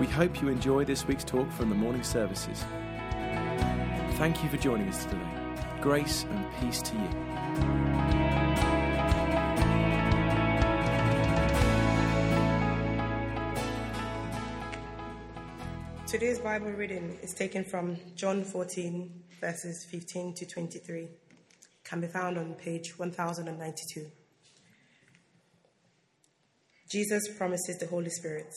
We hope you enjoy this week's talk from the morning services. Thank you for joining us today. Grace and peace to you. Today's Bible reading is taken from John 14, verses 15 to 23. Can be found on page 1092. Jesus promises the Holy Spirit.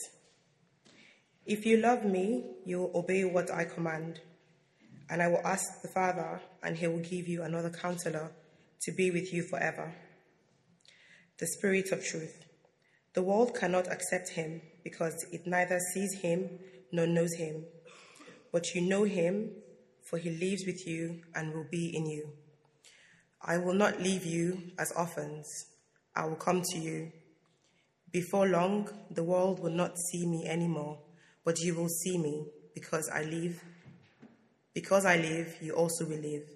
If you love me, you will obey what I command. And I will ask the Father, and he will give you another counselor to be with you forever. The Spirit of truth. The world cannot accept him because it neither sees him nor knows him. But you know him, for he lives with you and will be in you. I will not leave you as orphans, I will come to you. Before long, the world will not see me anymore, but you will see me because I live. Because I live, you also will live.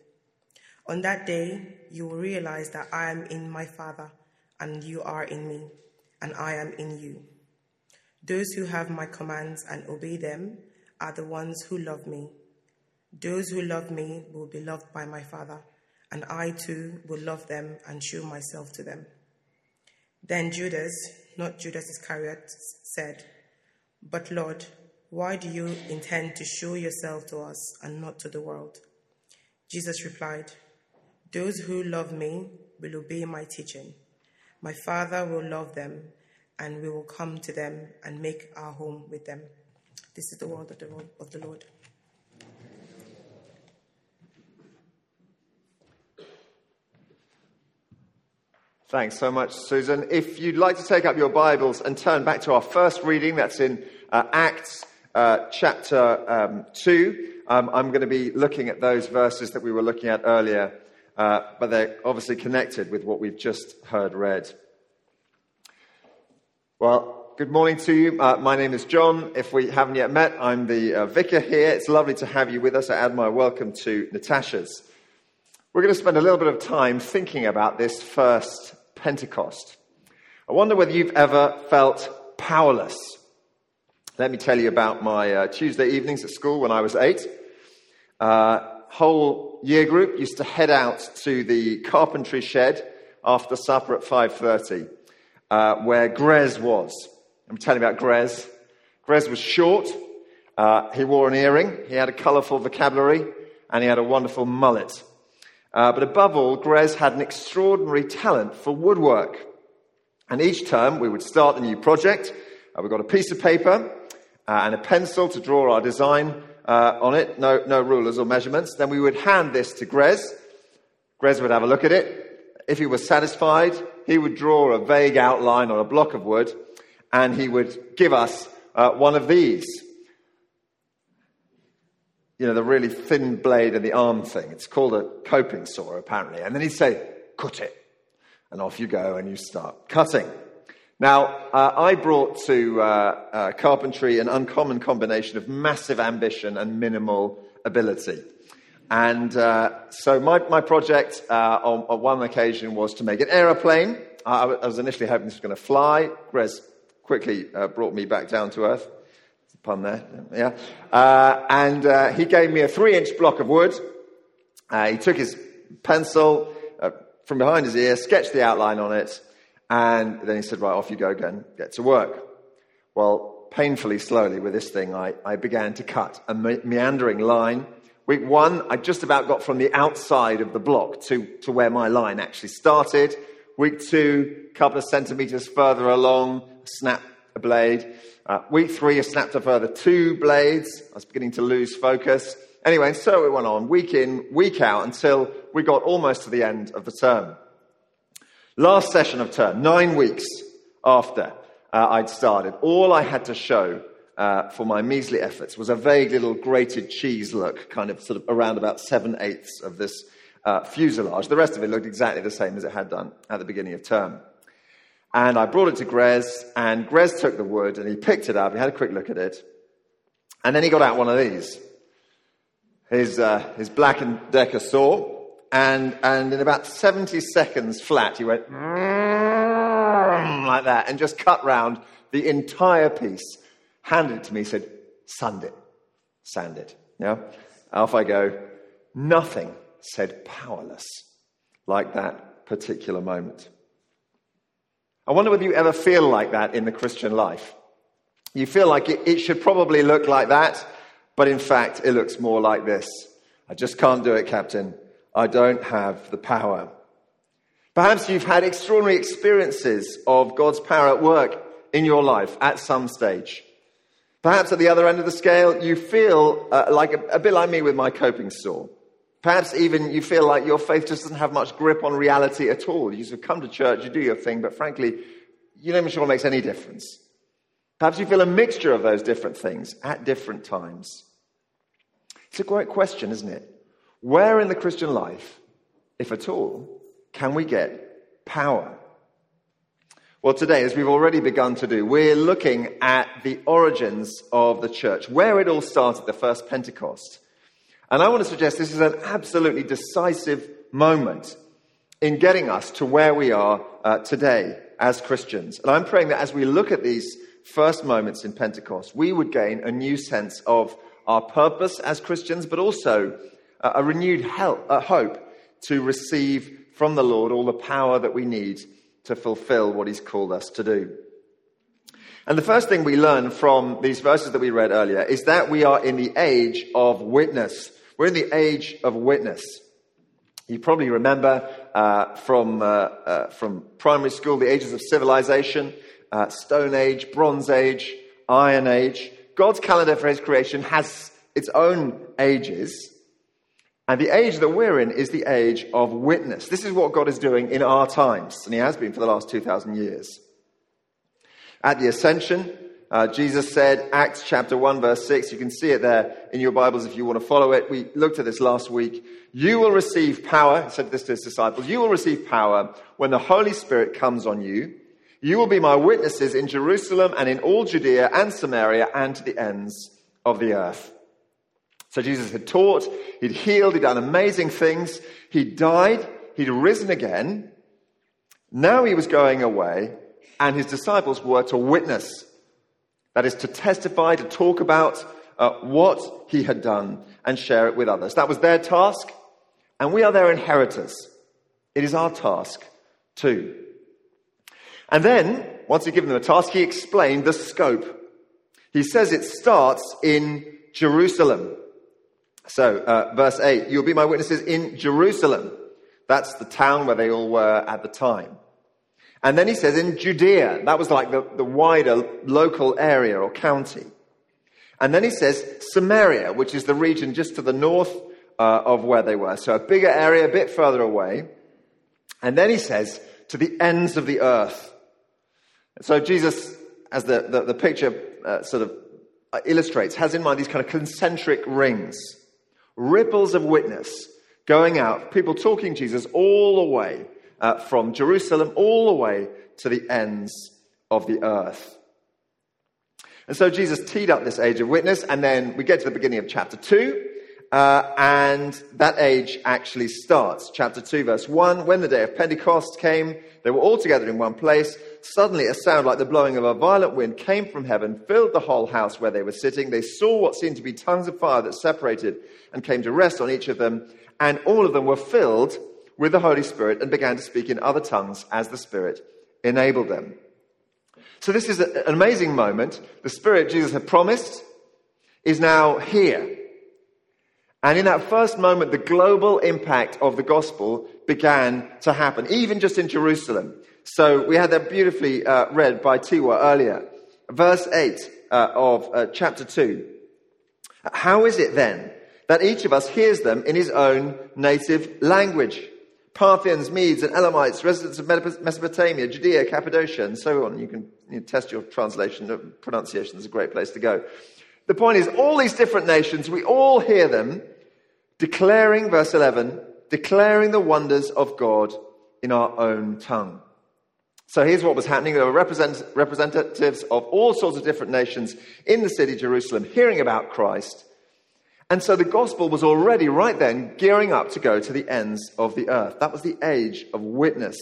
On that day, you will realize that I am in my Father, and you are in me, and I am in you. Those who have my commands and obey them are the ones who love me. Those who love me will be loved by my Father, and I too will love them and show myself to them. Then Judas, not Judas Iscariot, said, But Lord, why do you intend to show yourself to us and not to the world? Jesus replied, Those who love me will obey my teaching. My Father will love them, and we will come to them and make our home with them. This is the word of the, of the Lord. Thanks so much, Susan. If you'd like to take up your Bibles and turn back to our first reading, that's in uh, Acts uh, chapter um, 2. Um, I'm going to be looking at those verses that we were looking at earlier, uh, but they're obviously connected with what we've just heard read. Well, good morning to you. Uh, my name is John. If we haven't yet met, I'm the uh, vicar here. It's lovely to have you with us. I add my welcome to Natasha's. We're going to spend a little bit of time thinking about this first Pentecost. I wonder whether you've ever felt powerless. Let me tell you about my uh, Tuesday evenings at school when I was eight. Uh, whole year group used to head out to the carpentry shed after supper at 5.30, uh, where Grez was. I'm telling you about Grez. Grez was short. Uh, he wore an earring. He had a colourful vocabulary. And he had a wonderful mullet. Uh, but above all, Grez had an extraordinary talent for woodwork. And each term, we would start a new project. Uh, we got a piece of paper uh, and a pencil to draw our design uh, on it. No, no rulers or measurements. Then we would hand this to Grez. Grez would have a look at it. If he was satisfied, he would draw a vague outline on a block of wood, and he would give us uh, one of these you know, the really thin blade and the arm thing. It's called a coping saw, apparently. And then he'd say, cut it. And off you go and you start cutting. Now, uh, I brought to uh, uh, carpentry an uncommon combination of massive ambition and minimal ability. And uh, so my, my project uh, on, on, one occasion was to make an aeroplane. I, I was initially hoping this was going to fly. Grez quickly uh, brought me back down to earth pun there, yeah. And he gave me a three inch block of wood. He took his pencil from behind his ear, sketched the outline on it, and then he said, Right, off you go again, get to work. Well, painfully slowly with this thing, I, I began to cut a me- meandering line. Week one, I just about got from the outside of the block to, to where my line actually started. Week two, a couple of centimeters further along, snap a blade. Uh, week three, I snapped a further two blades. I was beginning to lose focus. Anyway, and so it went on, week in, week out, until we got almost to the end of the term. Last session of term, nine weeks after uh, I'd started, all I had to show uh, for my measly efforts was a vague little grated cheese look, kind of sort of around about seven eighths of this uh, fuselage. The rest of it looked exactly the same as it had done at the beginning of term. And I brought it to Grez, and Grez took the wood and he picked it up. He had a quick look at it. And then he got out one of these his, uh, his Black and Decker saw. And, and in about 70 seconds flat, he went mm, like that and just cut round the entire piece, handed it to me, said, Sand it, sand it. Yeah? Off I go. Nothing said powerless like that particular moment. I wonder whether you ever feel like that in the Christian life. You feel like it, it, should probably look like that, but in fact, it looks more like this. I just can't do it, Captain. I don't have the power. Perhaps you've had extraordinary experiences of God's power at work in your life at some stage. Perhaps at the other end of the scale, you feel uh, like a, a bit like me with my coping saw. Perhaps even you feel like your faith just doesn't have much grip on reality at all. You sort of come to church, you do your thing, but frankly, you're not even sure it makes any difference. Perhaps you feel a mixture of those different things at different times. It's a great question, isn't it? Where in the Christian life, if at all, can we get power? Well, today, as we've already begun to do, we're looking at the origins of the church, where it all started, the first Pentecost. And I want to suggest this is an absolutely decisive moment in getting us to where we are uh, today as Christians. And I'm praying that as we look at these first moments in Pentecost, we would gain a new sense of our purpose as Christians, but also a renewed help, uh, hope to receive from the Lord all the power that we need to fulfill what He's called us to do. And the first thing we learn from these verses that we read earlier is that we are in the age of witness. We're in the age of witness. You probably remember uh, from, uh, uh, from primary school the ages of civilization uh, Stone Age, Bronze Age, Iron Age. God's calendar for his creation has its own ages. And the age that we're in is the age of witness. This is what God is doing in our times, and He has been for the last 2,000 years. At the ascension, uh, Jesus said, Acts chapter 1, verse 6, you can see it there in your Bibles if you want to follow it. We looked at this last week. You will receive power, he said this to his disciples, you will receive power when the Holy Spirit comes on you. You will be my witnesses in Jerusalem and in all Judea and Samaria and to the ends of the earth. So Jesus had taught, he'd healed, he'd done amazing things, He'd died, he'd risen again. Now he was going away, and his disciples were to witness that is, to testify, to talk about uh, what he had done and share it with others. That was their task, and we are their inheritors. It is our task too. And then, once he'd given them a task, he explained the scope. He says it starts in Jerusalem. So, uh, verse 8, you'll be my witnesses in Jerusalem. That's the town where they all were at the time. And then he says in Judea, that was like the, the wider local area or county. And then he says Samaria, which is the region just to the north uh, of where they were. So a bigger area, a bit further away. And then he says to the ends of the earth. So Jesus, as the, the, the picture uh, sort of uh, illustrates, has in mind these kind of concentric rings, ripples of witness going out, people talking Jesus all the way uh, from Jerusalem all the way to the ends of the earth. And so Jesus teed up this age of witness, and then we get to the beginning of chapter 2, uh, and that age actually starts. Chapter 2, verse 1 When the day of Pentecost came, they were all together in one place. Suddenly, a sound like the blowing of a violent wind came from heaven, filled the whole house where they were sitting. They saw what seemed to be tongues of fire that separated and came to rest on each of them, and all of them were filled with the Holy Spirit and began to speak in other tongues as the Spirit enabled them. So, this is an amazing moment. The Spirit Jesus had promised is now here. And in that first moment, the global impact of the gospel began to happen, even just in Jerusalem. So, we had that beautifully uh, read by Tiwa earlier. Verse 8 uh, of uh, chapter 2. How is it then that each of us hears them in his own native language? Parthians, Medes, and Elamites, residents of Mesopotamia, Judea, Cappadocia, and so on. You can you test your translation. Pronunciation is a great place to go. The point is, all these different nations, we all hear them declaring, verse 11, declaring the wonders of God in our own tongue. So here's what was happening. There were represent- representatives of all sorts of different nations in the city, Jerusalem, hearing about Christ. And so the gospel was already right then gearing up to go to the ends of the earth. That was the age of witness.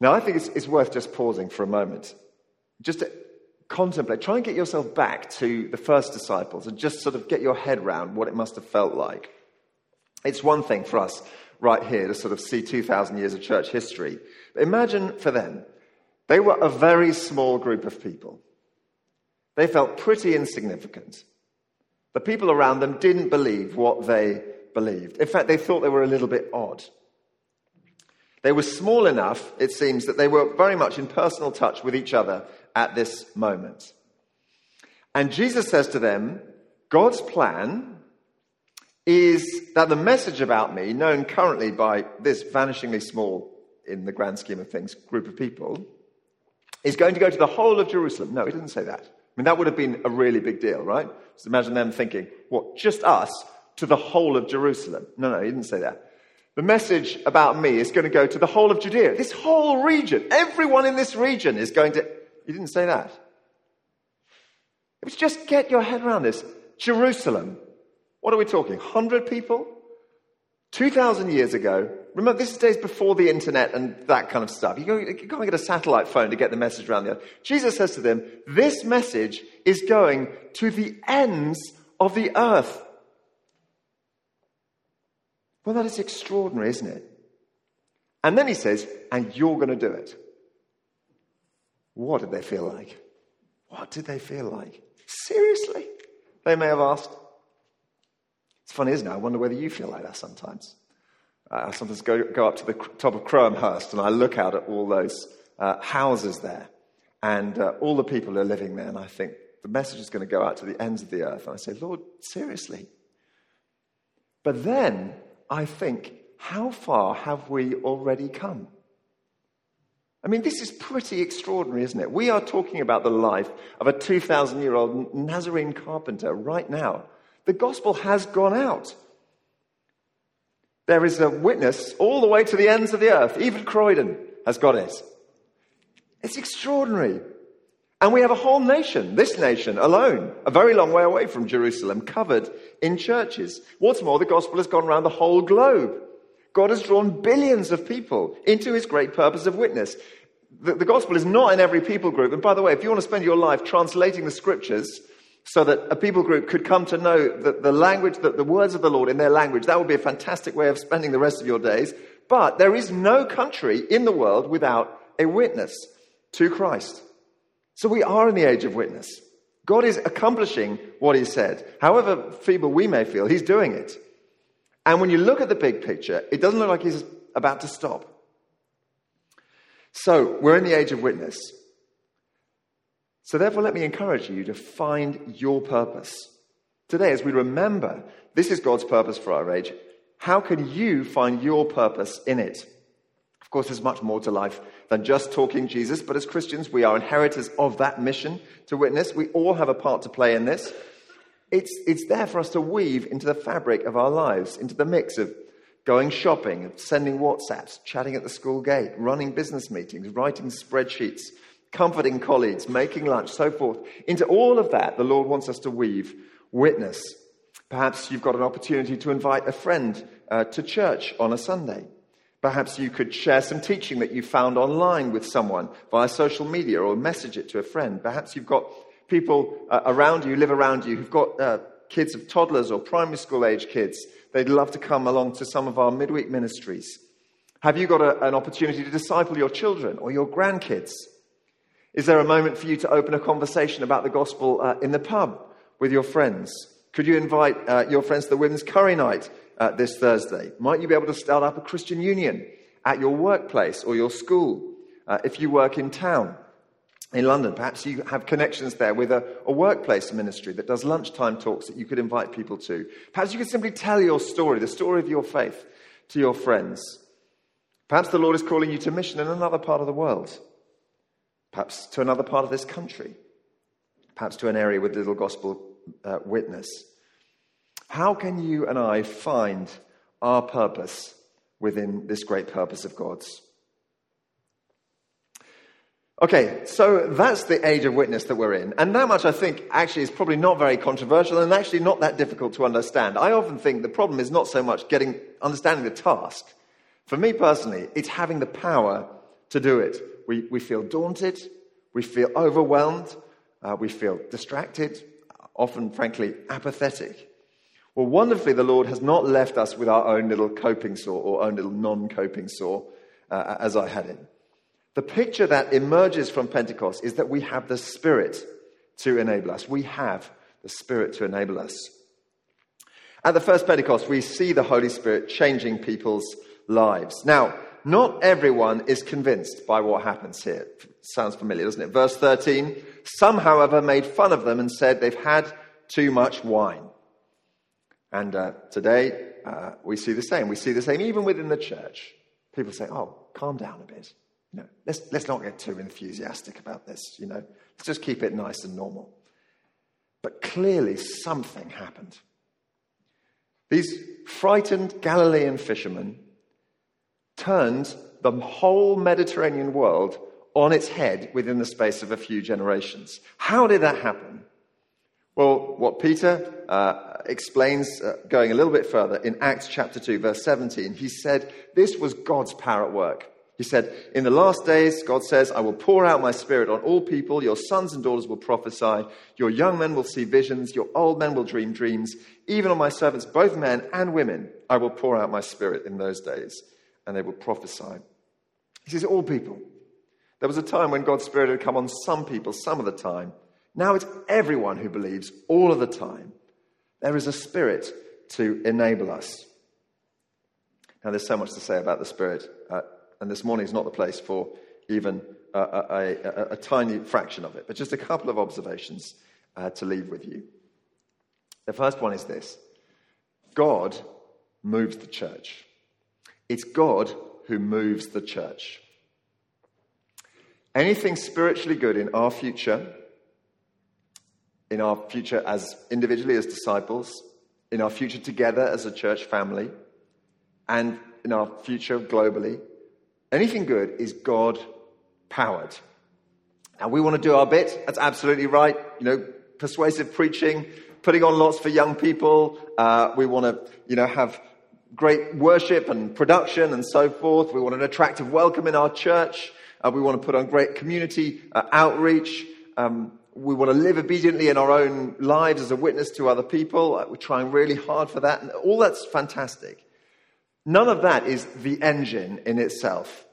Now, I think it's, it's worth just pausing for a moment, just to contemplate. Try and get yourself back to the first disciples and just sort of get your head around what it must have felt like. It's one thing for us right here to sort of see 2,000 years of church history. But imagine for them, they were a very small group of people. They felt pretty insignificant. The people around them didn't believe what they believed. In fact, they thought they were a little bit odd. They were small enough, it seems, that they were very much in personal touch with each other at this moment. And Jesus says to them, God's plan is that the message about me, known currently by this vanishingly small, in the grand scheme of things, group of people, is going to go to the whole of Jerusalem. No, he didn't say that. I mean, that would have been a really big deal, right? Just imagine them thinking, what, just us to the whole of Jerusalem? No, no, he didn't say that. The message about me is going to go to the whole of Judea. This whole region, everyone in this region is going to. He didn't say that. It was just get your head around this. Jerusalem, what are we talking? 100 people? 2,000 years ago. Remember, this is days before the internet and that kind of stuff. You, you can't get a satellite phone to get the message around the earth. Jesus says to them, This message is going to the ends of the earth. Well, that is extraordinary, isn't it? And then he says, And you're going to do it. What did they feel like? What did they feel like? Seriously? They may have asked. Funny, isn't it? I wonder whether you feel like that sometimes. Uh, I sometimes go, go up to the top of Crowhurst and I look out at all those uh, houses there and uh, all the people who are living there, and I think the message is going to go out to the ends of the earth. And I say, Lord, seriously? But then I think, how far have we already come? I mean, this is pretty extraordinary, isn't it? We are talking about the life of a 2,000 year old Nazarene carpenter right now the gospel has gone out. There is a witness all the way to the ends of the earth. Even Croydon has got it. It's extraordinary. And we have a whole nation, this nation alone, a very long way away from Jerusalem, covered in churches. What's more, the gospel has gone around the whole globe. God has drawn billions of people into his great purpose of witness. The, the gospel is not in every people group. And by the way, if you want to spend your life translating the scriptures, so that a people group could come to know that the language, that the words of the Lord in their language. That would be a fantastic way of spending the rest of your days. But there is no country in the world without a witness to Christ. So we are in the age of witness. God is accomplishing what He said. However feeble we may feel, He's doing it. And when you look at the big picture, it doesn't look like He's about to stop. So we're in the age of witness. So, therefore, let me encourage you to find your purpose. Today, as we remember this is God's purpose for our age, how can you find your purpose in it? Of course, there's much more to life than just talking Jesus, but as Christians, we are inheritors of that mission to witness. We all have a part to play in this. It's, it's there for us to weave into the fabric of our lives, into the mix of going shopping, sending WhatsApps, chatting at the school gate, running business meetings, writing spreadsheets, comforting colleagues, making lunch, so forth. Into all of that, the Lord wants us to weave witness. Perhaps you've got an opportunity to invite a friend uh, to church on a Sunday. Perhaps you could share some teaching that you found online with someone via social media or message it to a friend. Perhaps you've got people uh, around you, live around you, who've got uh, kids of toddlers or primary school age kids. They'd love to come along to some of our midweek ministries. Have you got a, an opportunity to disciple your children or your grandkids? Is there a moment for you to open a conversation about the gospel uh, in the pub with your friends? Could you invite uh, your friends to the women's curry night uh, this Thursday? Might you be able to start up a Christian union at your workplace or your school? Uh, if you work in town, in London, perhaps you have connections there with a, a, workplace ministry that does lunchtime talks that you could invite people to. Perhaps you could simply tell your story, the story of your faith, to your friends. Perhaps the Lord is calling you to mission in another part of the world, perhaps to another part of this country, perhaps to an area with little gospel uh, witness. How can you and I find our purpose within this great purpose of God's? Okay, so that's the age of witness that we're in. And that much I think actually is probably not very controversial and actually not that difficult to understand. I often think the problem is not so much getting understanding the task. For me personally, it's having the power to do it. We, we feel daunted, we feel overwhelmed, uh, we feel distracted, often, frankly, apathetic. Well, wonderfully, the Lord has not left us with our own little coping saw or own little non coping saw, uh, as I had it. The picture that emerges from Pentecost is that we have the Spirit to enable us. We have the Spirit to enable us. At the first Pentecost, we see the Holy Spirit changing people's lives. Now, not everyone is convinced by what happens here. Sounds familiar, doesn't it? Verse 13 Some, however, made fun of them and said they've had too much wine. And uh, today, uh, we see the same. We see the same even within the church. People say, oh, calm down a bit. You know, let's, let's not get too enthusiastic about this. You know, let's just keep it nice and normal. But clearly, something happened. These frightened Galilean fishermen turned the whole Mediterranean world on its head within the space of a few generations. How did that happen? Well, what Peter uh, explains, uh, going a little bit further, in Acts chapter 2, verse 17, he said, This was God's power at work. He said, In the last days, God says, I will pour out my spirit on all people. Your sons and daughters will prophesy. Your young men will see visions. Your old men will dream dreams. Even on my servants, both men and women, I will pour out my spirit in those days, and they will prophesy. He says, All people. There was a time when God's spirit had come on some people, some of the time. Now it's everyone who believes all of the time. There is a spirit to enable us. Now, there's so much to say about the Spirit, uh, and this morning is not the place for even a, a, a, a, tiny fraction of it, but just a couple of observations uh, to leave with you. The first one is this God moves the church. It's God who moves the church. Anything spiritually good in our future in our future as individually as disciples, in our future together as a church family, and in our future globally. Anything good is God powered. And we want to do our bit. That's absolutely right. You know, persuasive preaching, putting on lots for young people. Uh, we want to, you know, have great worship and production and so forth. We want an attractive welcome in our church. Uh, we want to put on great community uh, outreach. Um, we want to live obediently in our own lives as a witness to other people. We're trying really hard for that. And all that's fantastic. None of that is the engine in itself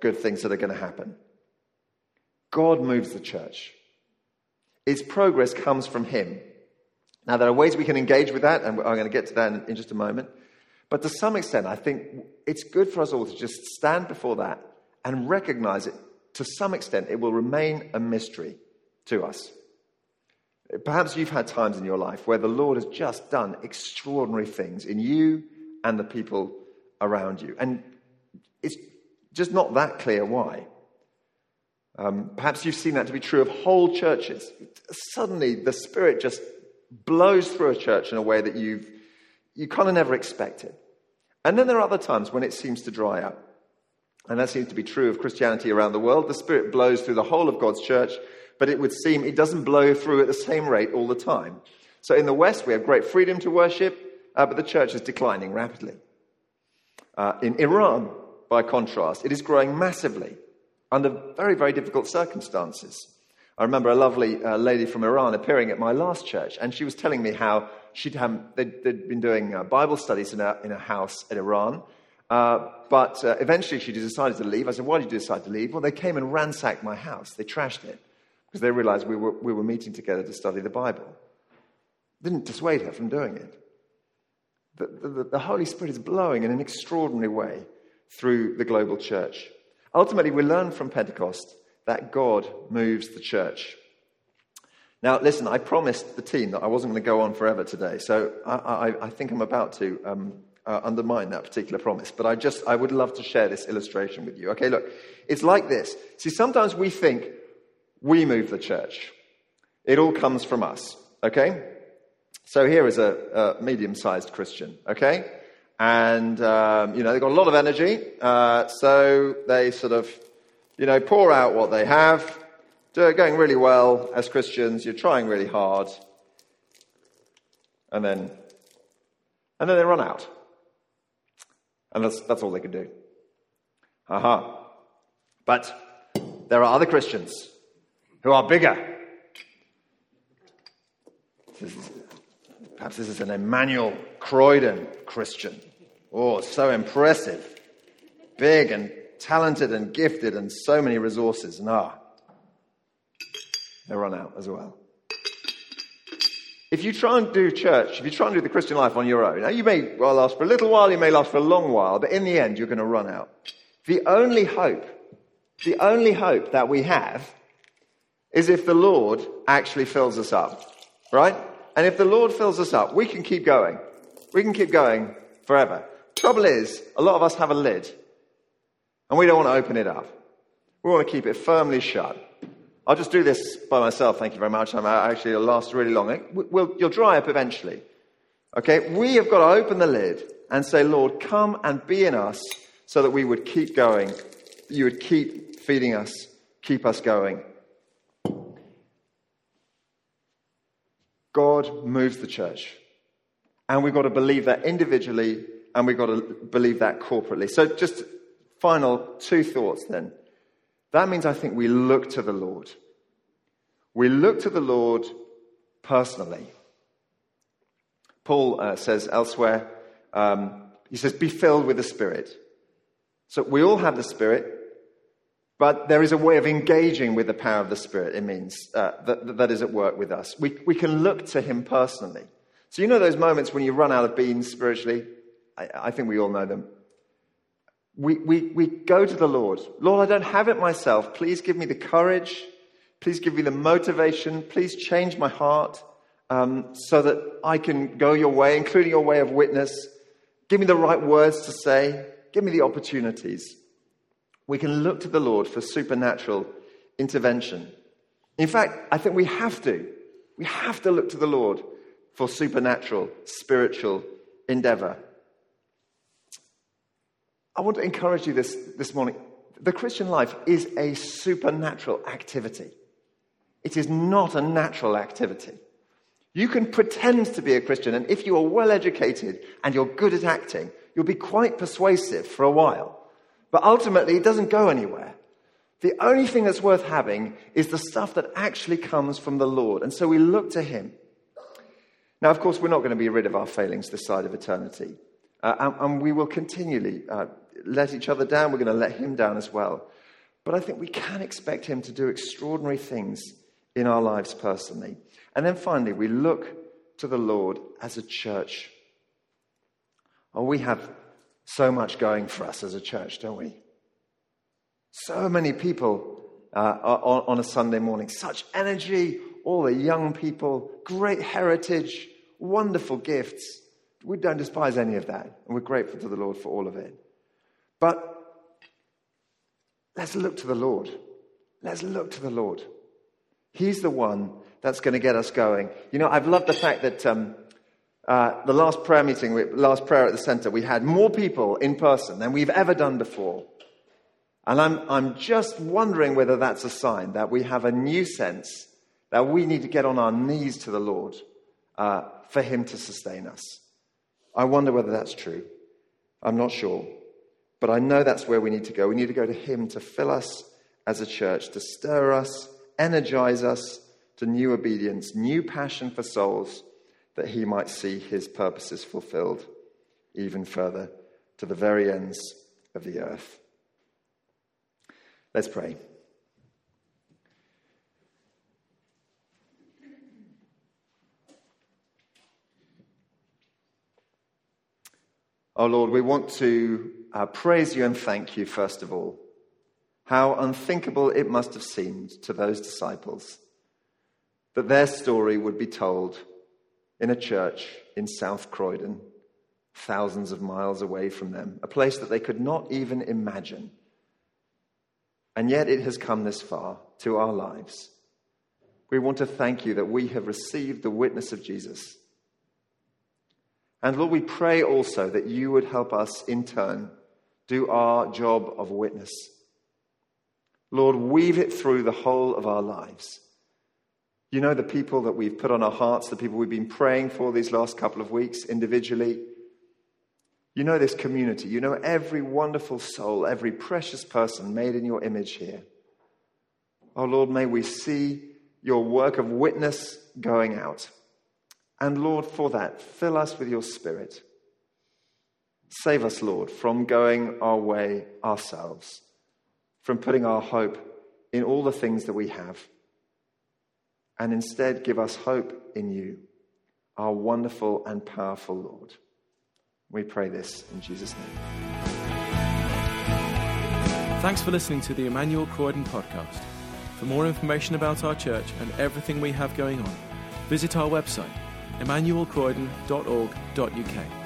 good things that are going to happen. God moves the church. Its progress comes from Him. Now, there are ways we can engage with that, and I'm going to get to that in just a moment. But to some extent, I think it's good for us all to just stand before that and recognize it. To some extent, it will remain a mystery to us. Perhaps you've had times in your life where the Lord has just done extraordinary things in you and the people around you. And it's just not that clear why. Um, perhaps you've seen that to be true of whole churches. Suddenly, the Spirit just blows through a church in a way that you've you kind of never expect it. And then there are other times when it seems to dry up. And that seems to be true of Christianity around the world. The Spirit blows through the whole of God's church, but it would seem it doesn't blow through at the same rate all the time. So in the West, we have great freedom to worship, uh, but the church is declining rapidly. Uh, in Iran, by contrast, it is growing massively under very, very difficult circumstances. I remember a lovely uh, lady from Iran appearing at my last church, and she was telling me how she'd have, they'd, they'd been doing uh, Bible studies in a, in a house in Iran, uh, but uh, eventually she decided to leave. I said, Why did you decide to leave? Well, they came and ransacked my house. They trashed it because they realized we were, we were meeting together to study the Bible. Didn't dissuade her from doing it. The, the, the Holy Spirit is blowing in an extraordinary way through the global church. Ultimately, we learn from Pentecost that God moves the church. Now, listen, I promised the team that I wasn't going to go on forever today, so I, I, I think I'm about to um, uh, undermine that particular promise, but I just, I would love to share this illustration with you. Okay, look, it's like this. See, sometimes we think we move the church. It all comes from us, okay? So here is a, a medium sized Christian, okay? And, um, you know, they've got a lot of energy, uh, so they sort of, you know, pour out what they have, going really well as Christians, you're trying really hard, and then, and then they run out. And that's, that's all they can do. Aha. But there are other Christians who are bigger. perhaps this is an Emmanuel Croydon Christian. Oh, so impressive. Big and talented and gifted and so many resources. Ah, they run out as well. If you try and do church, if you try and do the Christian life on your own, now you may well last for a little while, you may last for a long while, but in the end, you're going to run out. The only hope, the only hope that we have is if the Lord actually fills us up, right? And if the Lord fills us up, we can keep going. We can keep going forever. Trouble is, a lot of us have a lid, and we don't want to open it up. We want to keep it firmly shut. I'll just do this by myself, thank you very much. I'm uh, actually, it'll last really long. We'll, you'll dry up eventually. Okay, we have got to open the lid and say, Lord, come and be in us so that we would keep going. You would keep feeding us, keep us going. God moves the church. And we've got to believe that individually and we've got to believe that corporately. So, just final two thoughts then. That means I think we look to the Lord. We look to the Lord personally. Paul uh, says elsewhere, um, he says, be filled with the Spirit. So we all have the Spirit, but there is a way of engaging with the power of the Spirit, it means, uh, that, that is at work with us. We, we can look to Him personally. So, you know those moments when you run out of beans spiritually? I, I think we all know them we, we, we go to the Lord. Lord, I don't have it myself. Please give me the courage. Please give me the motivation. Please change my heart um, so that I can go your way, including your way of witness. Give me the right words to say. Give me the opportunities. We can look to the Lord for supernatural intervention. In fact, I think we have to. We have to look to the Lord for supernatural, spiritual endeavor. I want to encourage you this, this morning. The Christian life is a supernatural activity. It is not a natural activity. You can pretend to be a Christian, and if you are well educated and you're good at acting, you'll be quite persuasive for a while. But ultimately, it doesn't go anywhere. The only thing that's worth having is the stuff that actually comes from the Lord. And so we look to Him. Now, of course, we're not going to be rid of our failings this side of eternity. Uh, and, and, we will continually uh, let each other down. We're going to let him down as well. But I think we can expect him to do extraordinary things in our lives personally. And then finally, we look to the Lord as a church. Oh, we have so much going for us as a church, don't we? So many people uh, on, on a Sunday morning, such energy, all the young people, great heritage, wonderful gifts. We don't despise any of that, and we're grateful to the Lord for all of it. But let's look to the Lord. Let's look to the Lord. He's the one that's going to get us going. You know, I've loved the fact that um, uh, the last prayer meeting, last prayer at the center, we had more people in person than we've ever done before. And I'm, I'm just wondering whether that's a sign that we have a new sense that we need to get on our knees to the Lord uh, for Him to sustain us. I wonder whether that's true. I'm not sure. But I know that's where we need to go. We need to go to Him to fill us as a church, to stir us, energize us to new obedience, new passion for souls, that He might see His purposes fulfilled even further to the very ends of the earth. Let's pray. Oh Lord, we want to uh, praise you and thank you, first of all. How unthinkable it must have seemed to those disciples that their story would be told in a church in South Croydon thousands of miles away from them, a place that they could not even imagine. And yet it has come this far to our lives. We want to thank you that we have received the witness of Jesus. And Lord, we pray also that you would help us in turn do our job of witness. Lord, weave it through the whole of our lives. You know the people that we've put on our hearts, the people we've been praying for these last couple of weeks individually. You know this community. You know every wonderful soul, every precious person made in your image here. Oh Lord, may we see your work of witness going out. And Lord, for that, fill us with your spirit. Save us, Lord, from going our way ourselves, from putting our hope in all the things that we have, and instead give us hope in you, our wonderful and powerful Lord. We pray this in Jesus' name. Thanks for listening to the Emmanuel Croydon podcast. For more information about our church and everything we have going on, visit our website, emmanuelcroydon.org.uk.